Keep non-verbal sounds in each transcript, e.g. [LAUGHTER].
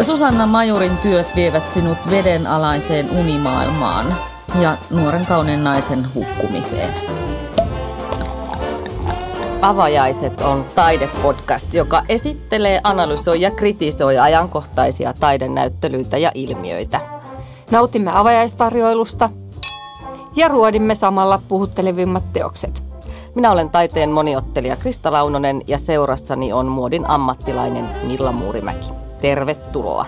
Susanna Majurin työt vievät sinut vedenalaiseen unimaailmaan ja nuoren kauneen naisen hukkumiseen. Avajaiset on taidepodcast, joka esittelee, analysoi ja kritisoi ajankohtaisia taidenäyttelyitä ja ilmiöitä. Nautimme avajaistarjoilusta ja ruodimme samalla puhuttelevimmat teokset. Minä olen taiteen moniottelija Krista Launonen ja seurassani on muodin ammattilainen Milla Muurimäki. Tervetuloa.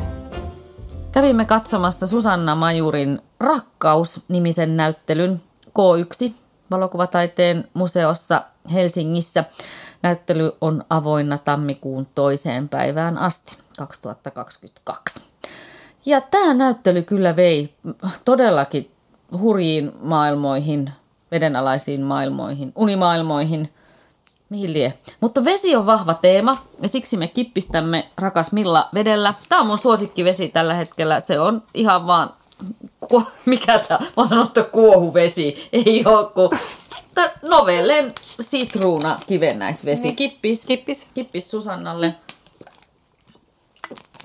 Kävimme katsomassa Susanna Majurin Rakkaus-nimisen näyttelyn K1 valokuvataiteen museossa Helsingissä. Näyttely on avoinna tammikuun toiseen päivään asti 2022. Ja tämä näyttely kyllä vei todellakin hurjiin maailmoihin, vedenalaisiin maailmoihin, unimaailmoihin, mihin lie. Mutta vesi on vahva teema ja siksi me kippistämme rakas Milla vedellä. Tämä on mun suosikkivesi tällä hetkellä. Se on ihan vaan, [LAUGHS] mikä tämä, mä oon sanonut, että kuohuvesi. Ei ole kuin Novellen sitruuna kivennäisvesi. Niin. Kippis. Kippis. Kippis Susannalle.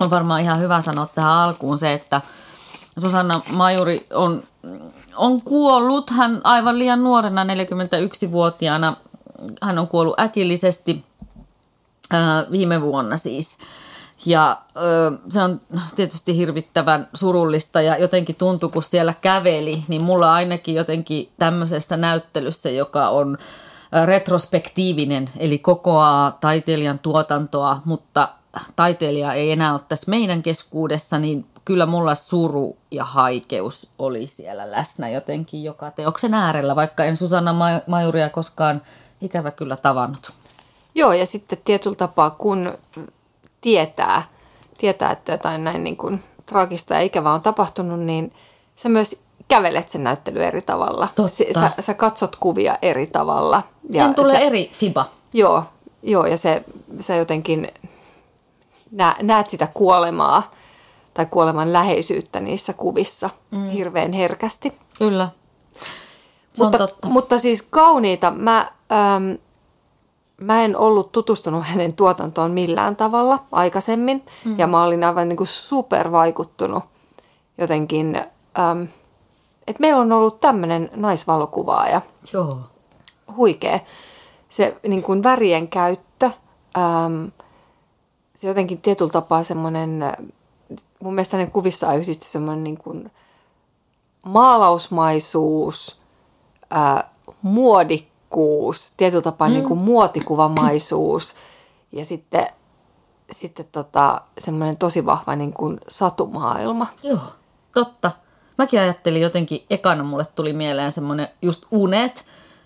On varmaan ihan hyvä sanoa tähän alkuun se, että Susanna Majuri on, on kuollut. Hän aivan liian nuorena, 41-vuotiaana. Hän on kuollut äkillisesti ää, viime vuonna siis. Ja ö, se on tietysti hirvittävän surullista ja jotenkin tuntuu, kun siellä käveli, niin mulla ainakin jotenkin tämmöisessä näyttelyssä, joka on retrospektiivinen, eli kokoaa taiteilijan tuotantoa, mutta taiteilija ei enää ole tässä meidän keskuudessa, niin kyllä mulla suru ja haikeus oli siellä läsnä jotenkin joka teoksen äärellä, vaikka en Susanna Majuria koskaan ikävä kyllä tavannut. Joo, ja sitten tietyllä tapaa, kun tietää, tietää että jotain näin niin kuin traagista ja ikävää on tapahtunut, niin sä myös kävelet sen näyttely eri tavalla. Totta. Sä, sä katsot kuvia eri tavalla. Siihen tulee sä, eri fiba. Joo, joo ja se, sä jotenkin nä, näet sitä kuolemaa tai kuoleman läheisyyttä niissä kuvissa mm. hirveän herkästi. Kyllä. Se mutta, totta. mutta siis kauniita. Mä, äm, mä en ollut tutustunut hänen tuotantoon millään tavalla aikaisemmin. Mm. Ja mä olin aivan niin kuin super vaikuttunut jotenkin, äm, että meillä on ollut tämmöinen naisvalokuvaaja. Joo. Huikea. Se niin kuin värien käyttö, äm, se jotenkin tietyllä tapaa semmoinen, mun mielestä hänen kuvissaan yhdistyi semmoinen niin kuin maalausmaisuus, ää, muodikkuus, tietyllä tapaa mm. niin kuin muotikuvamaisuus ja sitten, sitten tota, semmoinen tosi vahva niin kuin satumaailma. Joo, totta. Mäkin ajattelin jotenkin, ekana mulle tuli mieleen semmoinen just unet,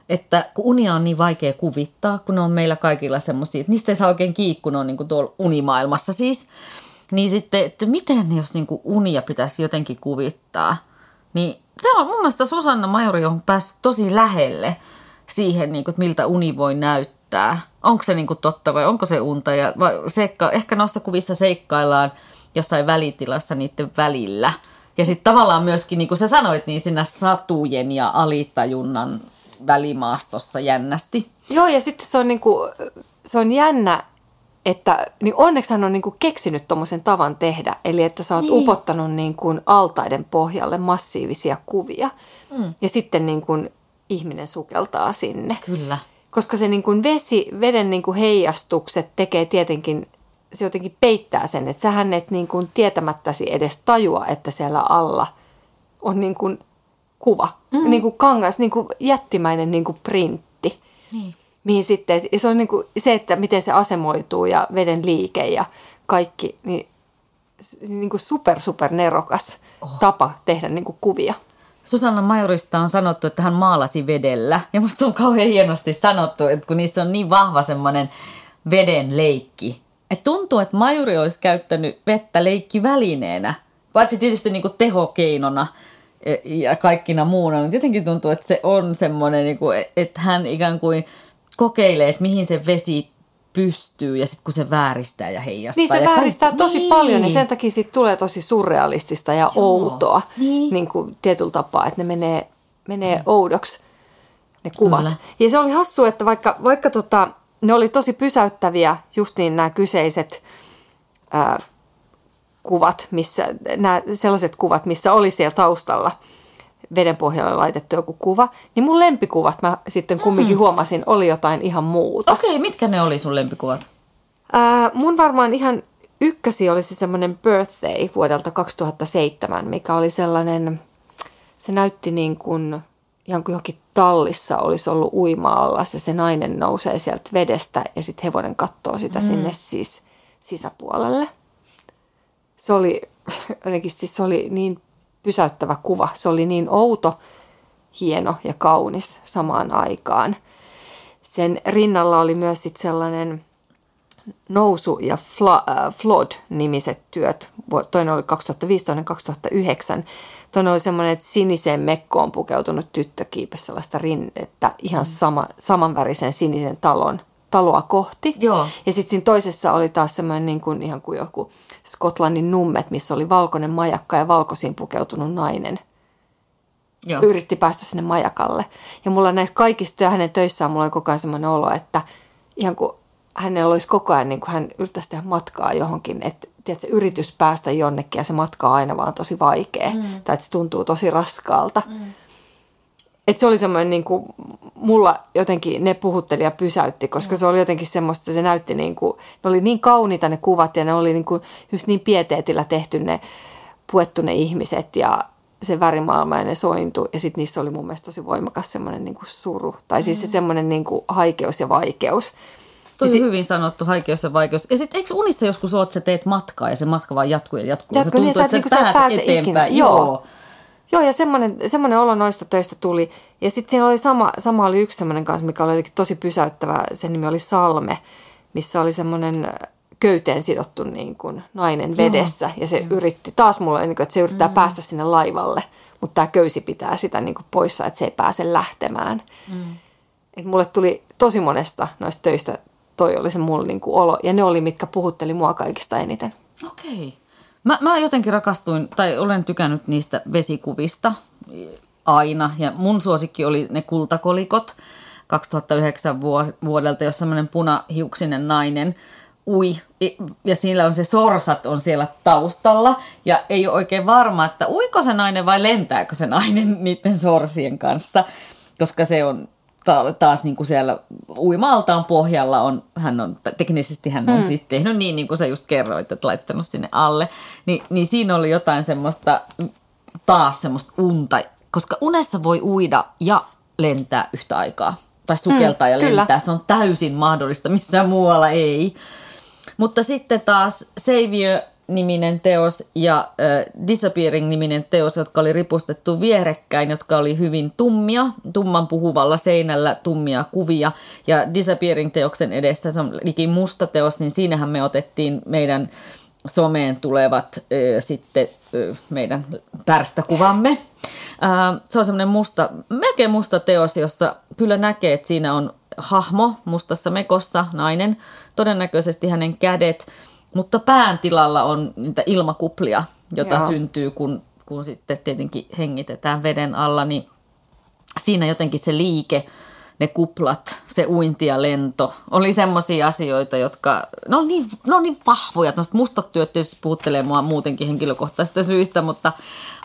että kun unia on niin vaikea kuvittaa, kun ne on meillä kaikilla semmoisia, että niistä ei saa oikein kiinni, kun ne on niin kuin tuolla unimaailmassa siis. Niin sitten, että miten jos niin kuin unia pitäisi jotenkin kuvittaa, niin se on mun mielestä Susanna Majori on päässyt tosi lähelle siihen, niin kuin, että miltä uni voi näyttää. Onko se niin kuin totta vai onko se unta? Ja, vai seikka, ehkä noissa kuvissa seikkaillaan jossain välitilassa niiden välillä. Ja sitten tavallaan myöskin, niin kuin sä sanoit, niin siinä satujen ja alitajunnan välimaastossa jännästi. Joo, ja sitten se on, niin kuin, se on jännä, että niin onneksi hän on niin kuin keksinyt tuommoisen tavan tehdä. Eli että sä oot niin. upottanut niin kuin altaiden pohjalle massiivisia kuvia. Mm. Ja sitten niin kuin ihminen sukeltaa sinne. Kyllä. Koska se niin kuin vesi, veden niin kuin heijastukset tekee tietenkin, se jotenkin peittää sen, että sähän et niin kuin tietämättäsi edes tajua, että siellä alla on niin kuin kuva. Mm. Niin kuin kangas, niin kuin jättimäinen niin kuin printti. Niin. Mihin sitten, se on niin kuin se, että miten se asemoituu ja veden liike ja kaikki, niin, niin kuin super, super nerokas oh. tapa tehdä niin kuin kuvia. Susanna Majorista on sanottu, että hän maalasi vedellä. Ja musta on kauhean hienosti sanottu, että kun niissä on niin vahva semmoinen veden leikki. Että tuntuu, että Majuri olisi käyttänyt vettä leikkivälineenä. Paitsi tietysti niin kuin tehokeinona – ja kaikkina muuna. Mutta jotenkin tuntuu, että se on semmoinen, niin kuin, että hän ikään kuin kokeilee, että mihin se vesi pystyy ja sitten kun se vääristää ja heijastaa. Niin se ja vääristää kaikki, tosi niin. paljon ja sen takia siitä tulee tosi surrealistista ja Joo. outoa niin. Niin kuin tietyllä tapaa, että ne menee, menee niin. oudoksi ne kuvat. Kyllä. Ja se oli hassu, että vaikka, vaikka tota, ne oli tosi pysäyttäviä just niin nämä kyseiset ää, kuvat, missä, nämä sellaiset kuvat, missä oli siellä taustalla veden pohjalle laitettu joku kuva, niin mun lempikuvat mä sitten kumminkin mm. huomasin, oli jotain ihan muuta. Okei, okay, mitkä ne oli sun lempikuvat? Ää, mun varmaan ihan ykkösi olisi semmoinen birthday vuodelta 2007, mikä oli sellainen, se näytti niin kuin ihan kuin johonkin tallissa olisi ollut uima ja se nainen nousee sieltä vedestä ja sitten hevonen katsoo sitä mm. sinne siis sisäpuolelle. Se oli [LAUGHS] jotenkin siis se oli niin pysäyttävä kuva. Se oli niin outo, hieno ja kaunis samaan aikaan. Sen rinnalla oli myös sit sellainen Nousu ja äh, Flood-nimiset työt. Toinen oli 2005, toinen 2009. Toinen oli semmoinen, että siniseen mekkoon pukeutunut tyttö kiipesi sellaista rinnettä ihan mm. sama, samanvärisen sinisen talon taloa kohti. Joo. Ja sitten siinä toisessa oli taas semmoinen niin kuin, ihan kuin joku Skotlannin nummet, missä oli valkoinen majakka ja valkoisiin pukeutunut nainen. Joo. Yritti päästä sinne majakalle. Ja mulla näissä kaikista ja hänen töissään mulla oli koko ajan semmoinen olo, että ihan kuin hänellä olisi koko ajan, niin kuin hän yrittäisi tehdä matkaa johonkin, että tiedätkö, yritys päästä jonnekin ja se matka on aina vaan tosi vaikea. Mm. Tai että se tuntuu tosi raskaalta. Mm. Että se oli semmoinen, niin kuin, mulla jotenkin ne puhutteli ja pysäytti, koska mm. se oli jotenkin semmoista, se näytti niin kuin, ne oli niin kauniita ne kuvat ja ne oli niin kuin, just niin pieteetillä tehty ne, puettu ne ihmiset ja se värimaailma ja ne sointu. Ja sitten niissä oli mun mielestä tosi voimakas semmoinen niin kuin suru. Tai siis mm. se semmoinen niin kuin haikeus ja vaikeus. Tosi si- hyvin sanottu, haikeus ja vaikeus. Ja sitten eikö unissa joskus ole, että sä teet matkaa ja se matka vaan jatkuu ja jatkuu. Jatkuu, se tuntuu, niin, että sä, et, niin, pääse, pääse eteenpäin. Ikinä. Joo. Joo. Joo, ja semmoinen, semmoinen olo noista töistä tuli. Ja sitten siinä oli sama, sama oli yksi semmoinen kanssa, mikä oli jotenkin tosi pysäyttävä. Sen nimi oli Salme, missä oli semmoinen köyteen sidottu niin kuin nainen vedessä. Joo. Ja se Joo. yritti, taas mulle, niin kuin, että se yrittää mm. päästä sinne laivalle. Mutta tämä köysi pitää sitä niin kuin poissa, että se ei pääse lähtemään. Mm. Et mulle tuli tosi monesta noista töistä, toi oli se mulle niin kuin olo. Ja ne oli, mitkä puhutteli mua kaikista eniten. Okei. Okay. Mä, mä jotenkin rakastuin, tai olen tykännyt niistä vesikuvista aina. Ja mun suosikki oli ne kultakolikot 2009 vuodelta, jos semmoinen punahiuksinen nainen ui, ja siinä on se sorsat on siellä taustalla, ja ei ole oikein varma, että uiko se nainen vai lentääkö se nainen [LAUGHS] niiden sorsien kanssa, koska se on taas niin kuin siellä uimaltaan pohjalla on, hän on, teknisesti hän on mm. siis tehnyt niin, niin kuin sä just kerroit, että laittanut sinne alle, Ni, niin siinä oli jotain semmoista, taas semmoista unta, koska unessa voi uida ja lentää yhtä aikaa, tai sukeltaa mm, ja lentää, kyllä. se on täysin mahdollista, missään muualla ei. Mutta sitten taas Savior niminen teos ja äh, Disappearing-niminen teos, jotka oli ripustettu vierekkäin, jotka oli hyvin tummia, tumman puhuvalla seinällä tummia kuvia. Ja Disappearing-teoksen edessä, se on liki musta teos, niin siinähän me otettiin meidän someen tulevat äh, sitten äh, meidän pärstäkuvamme. Äh, se on semmoinen musta, melkein musta teos, jossa kyllä näkee, että siinä on hahmo mustassa mekossa, nainen, todennäköisesti hänen kädet – mutta pään tilalla on niitä ilmakuplia, jota Joo. syntyy, kun, kun sitten tietenkin hengitetään veden alla, niin siinä jotenkin se liike, ne kuplat, se uinti ja lento, oli semmoisia asioita, jotka, ne on niin, ne on niin vahvoja. Noista mustat työt tietysti puuttelee mua muutenkin henkilökohtaisista syistä, mutta,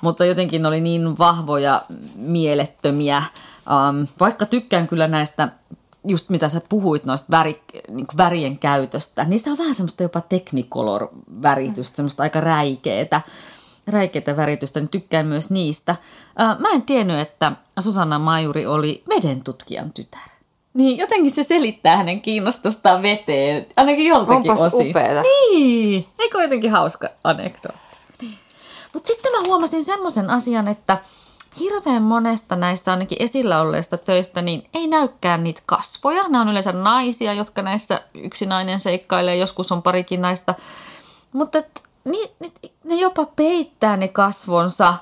mutta jotenkin ne oli niin vahvoja, mielettömiä. Um, vaikka tykkään kyllä näistä just mitä sä puhuit noista väri, niin värien käytöstä, niistä on vähän semmoista jopa technicolor-väritystä, semmoista aika räikeetä, räikeitä väritystä, niin tykkään myös niistä. Mä en tiennyt, että Susanna Majuri oli vedentutkijan tytär. Niin, jotenkin se selittää hänen kiinnostustaan veteen, ainakin joltakin Onpas osin. upeeta. Niin, eikö jotenkin hauska anekdootti. Niin. Mutta sitten mä huomasin semmoisen asian, että – hirveän monesta näistä ainakin esillä olleista töistä, niin ei näykään niitä kasvoja. Nämä on yleensä naisia, jotka näissä yksinäinen seikkailee, joskus on parikin naista. Mutta et, ni, ni, ne jopa peittää ne kasvonsa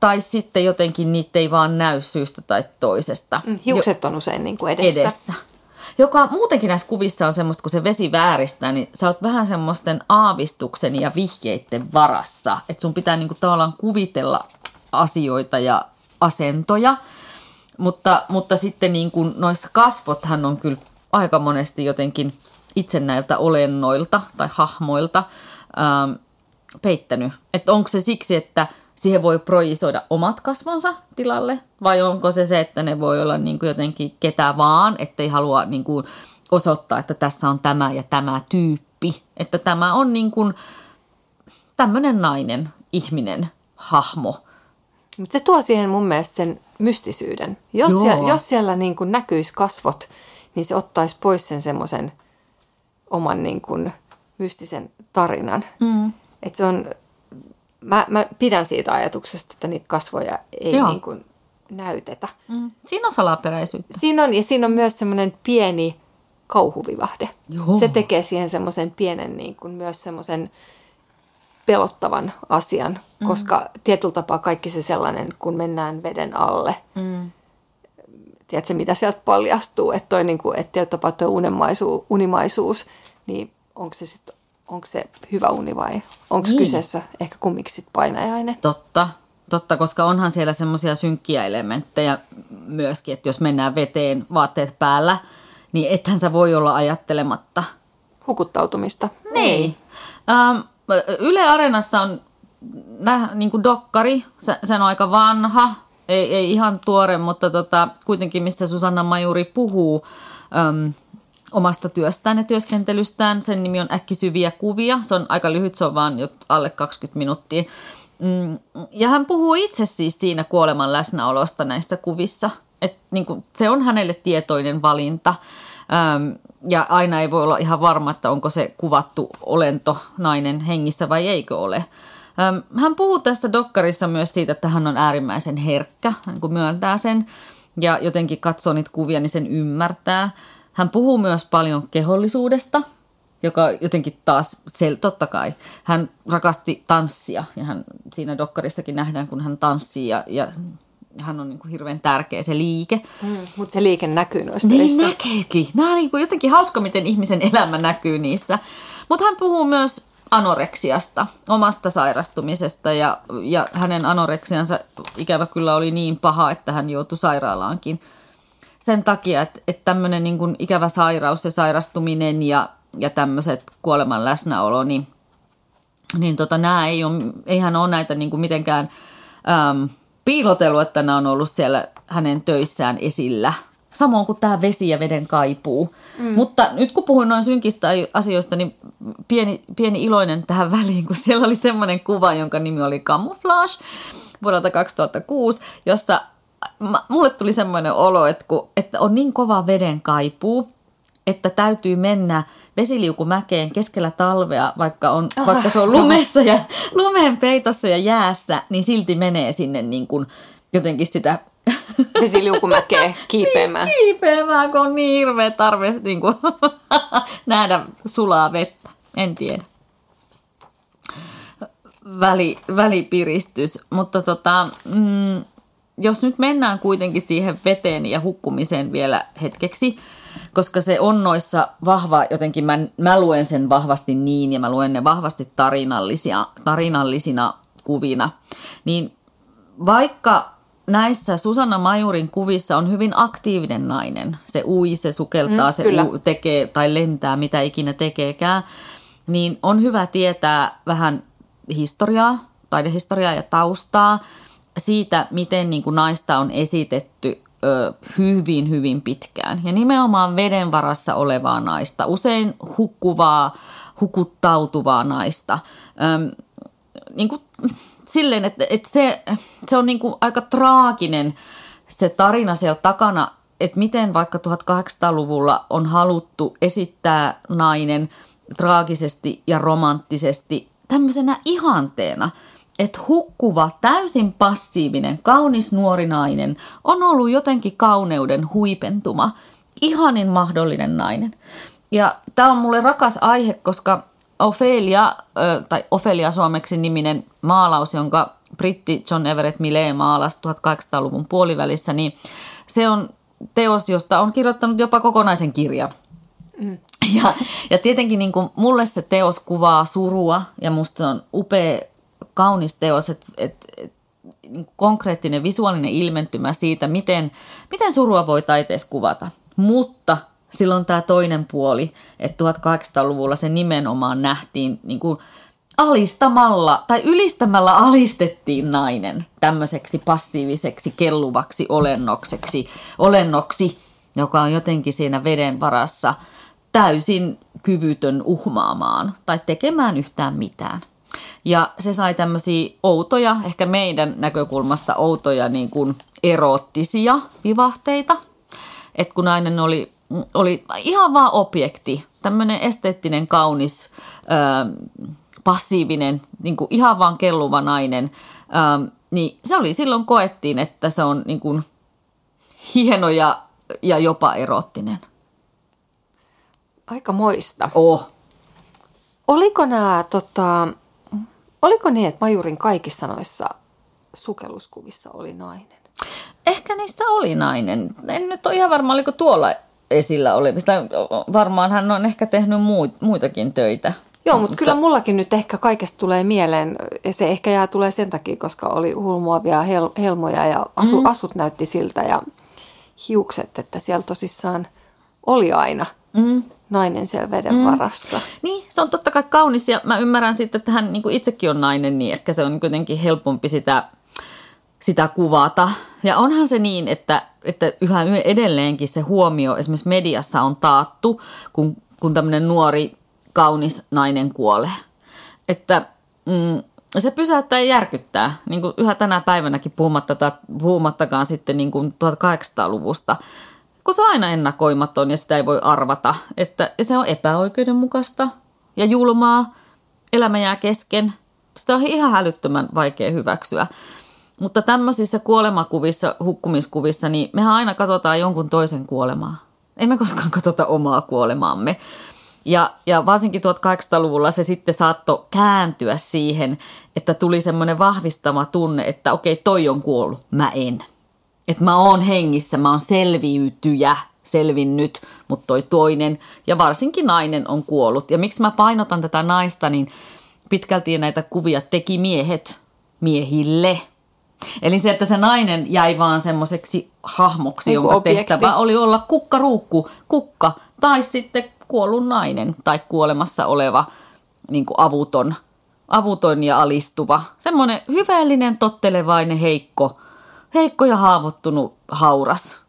tai sitten jotenkin niitä ei vaan näy syystä tai toisesta. Mm, hiukset on usein niin kuin edessä. edessä. Joka muutenkin näissä kuvissa on semmoista, kun se vesi vääristää, niin sä oot vähän semmoisten aavistuksen ja vihjeiden varassa. Että sun pitää niinku tavallaan kuvitella asioita ja asentoja. Mutta, mutta sitten niin kuin noissa kasvothan on kyllä aika monesti jotenkin itse näiltä olennoilta tai hahmoilta. Ähm, peittänyt. Että onko se siksi, että siihen voi projisoida omat kasvonsa tilalle, vai onko se se, että ne voi olla niin kuin jotenkin ketä vaan, ettei halua niin kuin osoittaa, että tässä on tämä ja tämä tyyppi. Että tämä on niin kuin tämmöinen nainen, ihminen, hahmo. Mutta se tuo siihen mun mielestä sen mystisyyden. Jos, Joo. siellä, jos siellä niin kuin näkyisi kasvot, niin se ottaisi pois sen semmoisen oman niin kuin mystisen tarinan. Mm. Et se on, mä, mä pidän siitä ajatuksesta, että niitä kasvoja ei Joo. niin kuin näytetä. Mm. Siinä on salaperäisyyttä. Siinä on, ja siinä on myös semmoinen pieni kauhuvivahde. Joo. Se tekee siihen semmoisen pienen niin kuin myös semmoisen pelottavan asian, mm. koska tietyllä tapaa kaikki se sellainen, kun mennään veden alle. Mm. Tiedätkö, mitä sieltä paljastuu, että toi, niin kuin, että tietyllä tapaa toi unimaisuus, unimaisuus niin onko se, sit, onko se hyvä uni vai onko Niin. niin. kyseessä ehkä kummiksi sit painajainen? Totta, totta, koska onhan siellä semmoisia synkkiä elementtejä myöskin, että jos mennään veteen vaatteet päällä, niin ethän sä voi olla ajattelematta. Hukuttautumista. Niin. Ähm, Yle Areenassa on nä, niin kuin dokkari, se, se on aika vanha, ei, ei ihan tuore, mutta tota, kuitenkin missä Susanna Majuri puhuu äm, omasta työstään ja työskentelystään. Sen nimi on Äkkisyviä kuvia. Se on aika lyhyt, se on vaan alle 20 minuuttia. Mm, Ja hän puhuu itse siis siinä kuoleman läsnäolosta näissä kuvissa. Et niin kuin, se on hänelle tietoinen valinta. Öm, ja aina ei voi olla ihan varma, että onko se kuvattu olento nainen hengissä vai eikö ole. Hän puhuu tässä dokkarissa myös siitä, että hän on äärimmäisen herkkä, hän kun myöntää sen ja jotenkin katsoo niitä kuvia, niin sen ymmärtää. Hän puhuu myös paljon kehollisuudesta, joka jotenkin taas, sel, totta kai, hän rakasti tanssia ja hän siinä dokkarissakin nähdään, kun hän tanssii ja, ja hän on niin kuin hirveän tärkeä se liike. Mm, mutta se liike näkyy noissa Niin töissä. näkeekin. Nämä on niin kuin jotenkin hauska, miten ihmisen elämä näkyy niissä. Mutta hän puhuu myös anoreksiasta, omasta sairastumisesta ja, ja hänen anoreksiansa ikävä kyllä oli niin paha, että hän joutui sairaalaankin sen takia, että, että tämmöinen niin kuin ikävä sairaus ja sairastuminen ja, ja tämmöiset kuoleman läsnäolo, niin, niin tota, nämä ei ole, eihän ole näitä niin kuin mitenkään äm, piilotellut, että nämä on ollut siellä hänen töissään esillä. Samoin kuin tämä vesi ja veden kaipuu. Mm. Mutta nyt kun puhuin noin synkistä asioista, niin pieni, pieni iloinen tähän [LAUGHS] väliin, kun siellä oli semmoinen kuva, jonka nimi oli Camouflage vuodelta 2006, jossa mä- mulle tuli semmoinen olo, että, kun, että on niin kova veden kaipuu, että täytyy mennä vesiliukumäkeen keskellä talvea, vaikka, on, vaikka se on lumessa ja [LAUGHS] lumeen peitossa ja jäässä, niin silti menee sinne niin kuin jotenkin sitä [LAUGHS] Vesiliukumäkeä kiipeämään. kiipeämään, kun on niin hirveä tarve niin kuin, [LAUGHS] nähdä sulaa vettä. En tiedä. Väli, välipiristys. Mutta tota, mm, jos nyt mennään kuitenkin siihen veteen ja hukkumiseen vielä hetkeksi, koska se on noissa vahva, jotenkin mä, mä luen sen vahvasti niin ja mä luen ne vahvasti tarinallisia, tarinallisina kuvina, niin vaikka näissä Susanna Majurin kuvissa on hyvin aktiivinen nainen, se ui, se sukeltaa, Mm, se kyllä. uu, tekee tai lentää, mitä ikinä tekeekään, niin on hyvä tietää vähän historiaa, taidehistoriaa ja taustaa siitä, miten niin kuin naista on esitetty ö, hyvin, hyvin pitkään. Ja nimenomaan veden varassa olevaa naista, usein hukkuvaa, hukuttautuvaa naista. Öm, niin kuin, silleen, että, että se, se on niin kuin aika traaginen se tarina siellä takana, että miten vaikka 1800-luvulla on haluttu esittää nainen traagisesti ja romanttisesti tämmöisenä ihanteena, että hukkuva, täysin passiivinen, kaunis nuori nainen on ollut jotenkin kauneuden huipentuma, ihanin mahdollinen nainen. Ja tämä on mulle rakas aihe, koska Ophelia, tai Ophelia suomeksi niminen maalaus, jonka britti John Everett Millay maalasi 1800-luvun puolivälissä, niin se on teos, josta on kirjoittanut jopa kokonaisen kirjan. Ja, ja tietenkin niin kuin mulle se teos kuvaa surua ja musta se on upea, kaunis teos, että et, et, niin konkreettinen visuaalinen ilmentymä siitä, miten, miten surua voi taiteessa kuvata. Mutta silloin tämä toinen puoli, että 1800-luvulla se nimenomaan nähtiin niin kuin alistamalla tai ylistämällä alistettiin nainen tämmöiseksi passiiviseksi kelluvaksi olennokseksi, olennoksi, joka on jotenkin siinä veden varassa täysin kyvytön uhmaamaan tai tekemään yhtään mitään. Ja se sai tämmöisiä outoja, ehkä meidän näkökulmasta outoja niin kuin eroottisia vivahteita. Että kun nainen oli, oli ihan vaan objekti, tämmöinen esteettinen, kaunis, ö, passiivinen, niin kuin ihan vaan kelluva nainen, ö, niin se oli silloin koettiin, että se on niin kuin hieno ja, ja jopa eroottinen. Aika moista. Oh. Oliko nämä, tota, oliko niin, että Majurin kaikissa noissa sukelluskuvissa oli nainen? Ehkä niissä oli nainen. En nyt ole ihan varma, oliko tuolla esillä olevista. Varmaan hän on ehkä tehnyt muitakin töitä. Joo, mutta kyllä mullakin nyt ehkä kaikesta tulee mieleen, se ehkä jää tulee sen takia, koska oli hulmuavia hel- helmoja ja asu, mm. asut näytti siltä ja hiukset, että siellä tosissaan oli aina mm. Nainen siellä veden mm. varassa. Niin, se on totta kai kaunis ja mä ymmärrän sitten, että hän niin kuin itsekin on nainen, niin ehkä se on kuitenkin helpompi sitä, sitä kuvata. Ja onhan se niin, että, että yhä edelleenkin se huomio esimerkiksi mediassa on taattu, kun, kun tämmöinen nuori kaunis nainen kuolee. Että mm, se pysäyttää ja järkyttää, niin kuin yhä tänä päivänäkin puhumatta, puhumattakaan sitten niin kuin 1800-luvusta, kun se on aina ennakoimaton ja sitä ei voi arvata, että se on epäoikeudenmukaista ja julmaa, elämä jää kesken, sitä on ihan hälyttömän vaikea hyväksyä. Mutta tämmöisissä kuolemakuvissa, hukkumiskuvissa, niin mehän aina katsotaan jonkun toisen kuolemaa. Emme koskaan katsota omaa kuolemaamme. Ja, ja varsinkin 1800-luvulla se sitten saattoi kääntyä siihen, että tuli semmoinen vahvistama tunne, että okei, toi on kuollut, mä en. Että mä oon hengissä, mä oon selviytyjä, selvinnyt, mutta toi toinen ja varsinkin nainen on kuollut. Ja miksi mä painotan tätä naista, niin pitkälti näitä kuvia teki miehet miehille. Eli se, että se nainen jäi vaan semmoiseksi hahmoksi, niin jonka objekti. tehtävä oli olla kukkaruukku, kukka, tai sitten kuollut nainen tai kuolemassa oleva niin avuton, avuton ja alistuva. Semmoinen hyvällinen, tottelevainen, heikko, heikko ja haavoittunut hauras.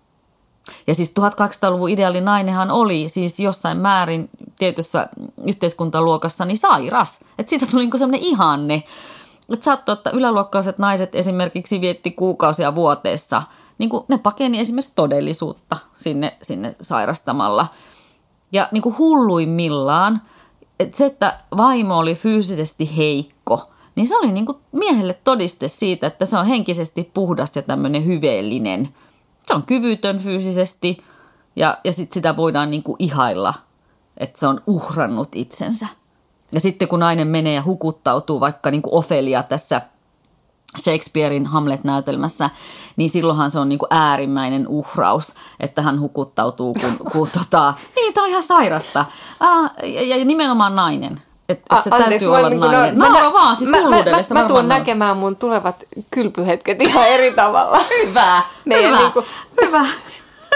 Ja siis 1200-luvun ideaali nainenhan oli siis jossain määrin tietyssä yhteiskuntaluokassa niin sairas. Että siitä tuli niin semmoinen ihanne. Että saattoi, että yläluokkalaiset naiset esimerkiksi vietti kuukausia vuoteessa. Niin kuin ne pakeni esimerkiksi todellisuutta sinne, sinne sairastamalla – ja niin kuin hulluimmillaan, että se, että vaimo oli fyysisesti heikko, niin se oli niin kuin miehelle todiste siitä, että se on henkisesti puhdas ja tämmöinen hyveellinen. Se on kyvytön fyysisesti ja, ja sit sitä voidaan niin kuin ihailla, että se on uhrannut itsensä. Ja sitten kun nainen menee ja hukuttautuu vaikka niin kuin Ofelia tässä – Shakespearein Hamlet-näytelmässä, niin silloinhan se on niin kuin äärimmäinen uhraus, että hän hukuttautuu, kun, kun tota, [LAUGHS] niin tämä on ihan sairasta. Ah, ja, ja nimenomaan nainen. Että et se Anteeksi, täytyy olla niin nainen. No, vaan, siis mä, mä, mä, mä tuon näkemään mun tulevat kylpyhetket ihan eri tavalla. [LAUGHS] Hyvä, hyvä, niin kuin, hyvä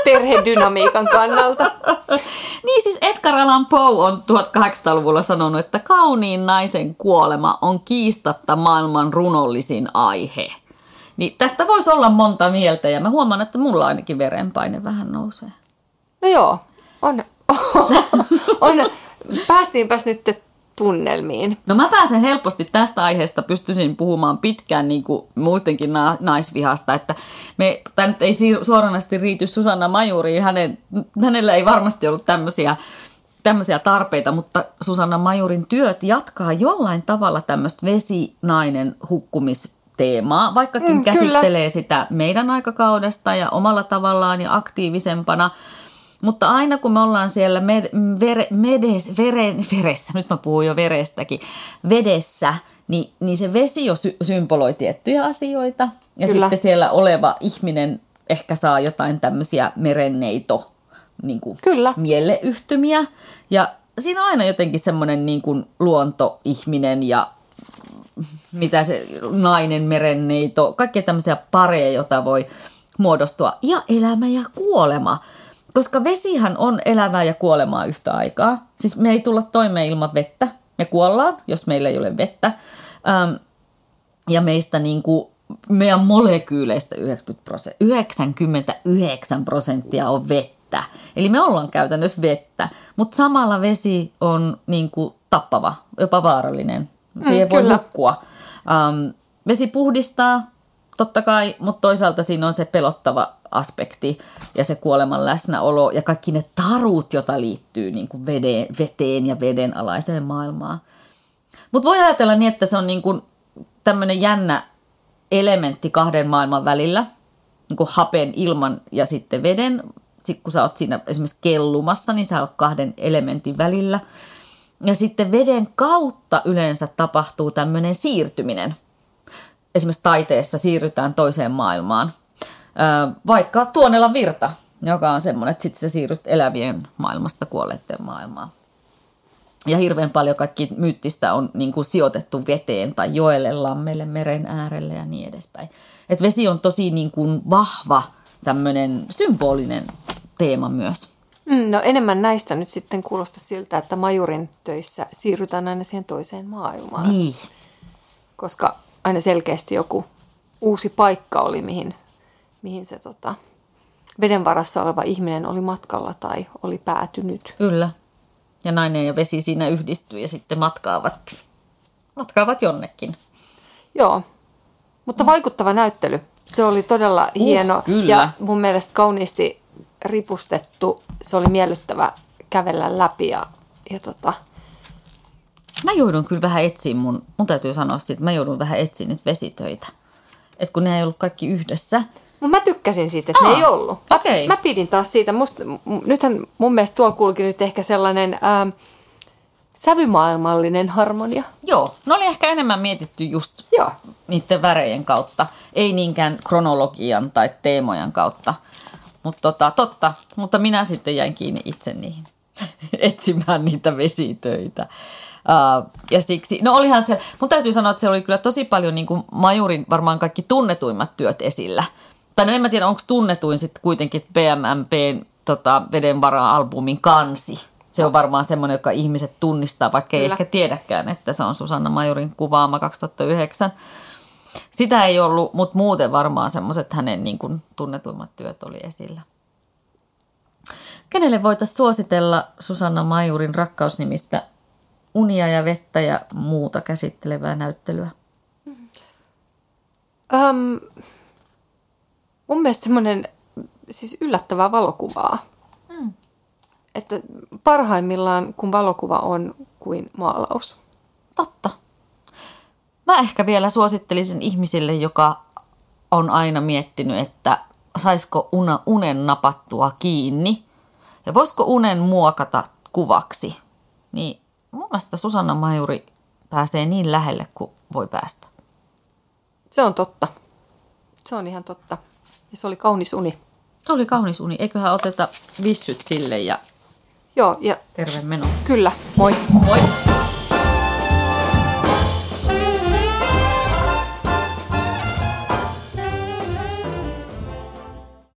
perhedynamiikan kannalta. [LAUGHS] niin siis Edgar Allan Poe on 1800-luvulla sanonut, että kauniin naisen kuolema on kiistatta maailman runollisin aihe. Niin tästä voisi olla monta mieltä ja mä huomaan, että mulla ainakin verenpaine vähän nousee. No joo, on, [LAUGHS] on, päästiinpäs nyt tunnelmiin. No mä pääsen helposti tästä aiheesta, pystyisin puhumaan pitkään niin kuin muutenkin na- naisvihasta, että me, tämä nyt ei suoranaisesti riity Susanna Majuriin, hänen, hänellä ei varmasti ollut tämmöisiä tämmöisiä tarpeita, mutta Susanna Majurin työt jatkaa jollain tavalla tämmöistä vesinainen hukkumisteemaa, vaikkakin mm, käsittelee kyllä. sitä meidän aikakaudesta ja omalla tavallaan ja aktiivisempana – mutta aina kun me ollaan siellä med, vere, medes, veren, veressä, nyt mä puhun jo verestäkin, vedessä, niin, niin se vesi jo sy- symboloi tiettyjä asioita. Ja Kyllä. sitten siellä oleva ihminen ehkä saa jotain tämmöisiä merenneito niin kuin Kyllä. mieleyhtymiä. Ja siinä on aina jotenkin semmoinen niin kuin luontoihminen ja mitä se nainen, merenneito, kaikkea tämmöisiä pareja, joita voi muodostua. Ja elämä ja kuolema – koska vesihän on elävää ja kuolemaa yhtä aikaa. Siis me ei tulla toimeen ilman vettä. Me kuollaan, jos meillä ei ole vettä. Ähm, ja meistä niin kuin, meidän molekyyleistä 99 prosenttia on vettä. Eli me ollaan käytännössä vettä, mutta samalla vesi on niin kuin, tappava, jopa vaarallinen. Siihen mm, voi kyllä. nukkua. Ähm, vesi puhdistaa, totta kai, mutta toisaalta siinä on se pelottava aspekti ja se kuoleman läsnäolo ja kaikki ne tarut, joita liittyy niin kuin veden, veteen ja vedenalaiseen maailmaan. Mutta voi ajatella niin, että se on niin tämmöinen jännä elementti kahden maailman välillä, niin kuin hapen, ilman ja sitten veden. Sitten kun sä oot siinä esimerkiksi kellumassa, niin sä oot kahden elementin välillä. Ja sitten veden kautta yleensä tapahtuu tämmöinen siirtyminen. Esimerkiksi taiteessa siirrytään toiseen maailmaan. Vaikka tuonella virta, joka on semmoinen, että sitten sä siirryt elävien maailmasta kuolleiden maailmaan. Ja hirveän paljon kaikki myyttistä on niin kuin sijoitettu veteen tai joelle, lammelle, meren äärelle ja niin edespäin. Et vesi on tosi niin kuin vahva tämmöinen symbolinen teema myös. Mm, no enemmän näistä nyt sitten kuulostaa siltä, että majurin töissä siirrytään aina siihen toiseen maailmaan. Niin. Koska aina selkeästi joku uusi paikka oli, mihin, mihin se tota, veden varassa oleva ihminen oli matkalla tai oli päätynyt. Kyllä. Ja nainen ja vesi siinä yhdistyy ja sitten matkaavat, matkaavat jonnekin. Joo, mutta vaikuttava näyttely. Se oli todella uh, hieno kyllä. ja mun mielestä kauniisti ripustettu. Se oli miellyttävä kävellä läpi ja, ja tota... Mä joudun kyllä vähän etsiä mun, mun täytyy sanoa että mä joudun vähän etsiä nyt vesitöitä. Et kun ne ei ollut kaikki yhdessä, Mutta mä tykkäsin siitä, että Aa, ne ei ollut. Okay. Mä pidin taas siitä. Musta, nythän mun mielestä tuolla kulki nyt ehkä sellainen ähm, sävymaailmallinen harmonia. Joo, ne oli ehkä enemmän mietitty just Joo. niiden värejen kautta, ei niinkään kronologian tai teemojen kautta. Mutta tota, totta, mutta minä sitten jäin kiinni itse niihin [LAUGHS] etsimään niitä vesitöitä. Uh, ja siksi, no olihan se, mun täytyy sanoa, että se oli kyllä tosi paljon niin kuin Majurin varmaan kaikki tunnetuimmat työt esillä. Tai no en mä tiedä, onko tunnetuin sitten kuitenkin BMMPn tota, Vedenvara-albumin kansi. Se on varmaan semmoinen, joka ihmiset tunnistaa, vaikka ei Kyllä. ehkä tiedäkään, että se on Susanna Majurin kuvaama 2009. Sitä ei ollut, mutta muuten varmaan semmoiset hänen niin kuin, tunnetuimmat työt oli esillä. Kenelle voitaisiin suositella Susanna Majurin rakkausnimistä unia ja vettä ja muuta käsittelevää näyttelyä? Um, mun mielestä semmoinen siis yllättävää valokuvaa. Mm. Että parhaimmillaan, kun valokuva on kuin maalaus. Totta. Mä ehkä vielä suosittelisin ihmisille, joka on aina miettinyt, että saisiko una, unen napattua kiinni ja voisiko unen muokata kuvaksi. Niin mun mielestä Susanna Majuri pääsee niin lähelle kuin voi päästä. Se on totta. Se on ihan totta. Ja se oli kaunis uni. Se oli kaunis uni. Eiköhän oteta vissyt sille ja Joo, ja terve meno. Kyllä. Moi. Moi.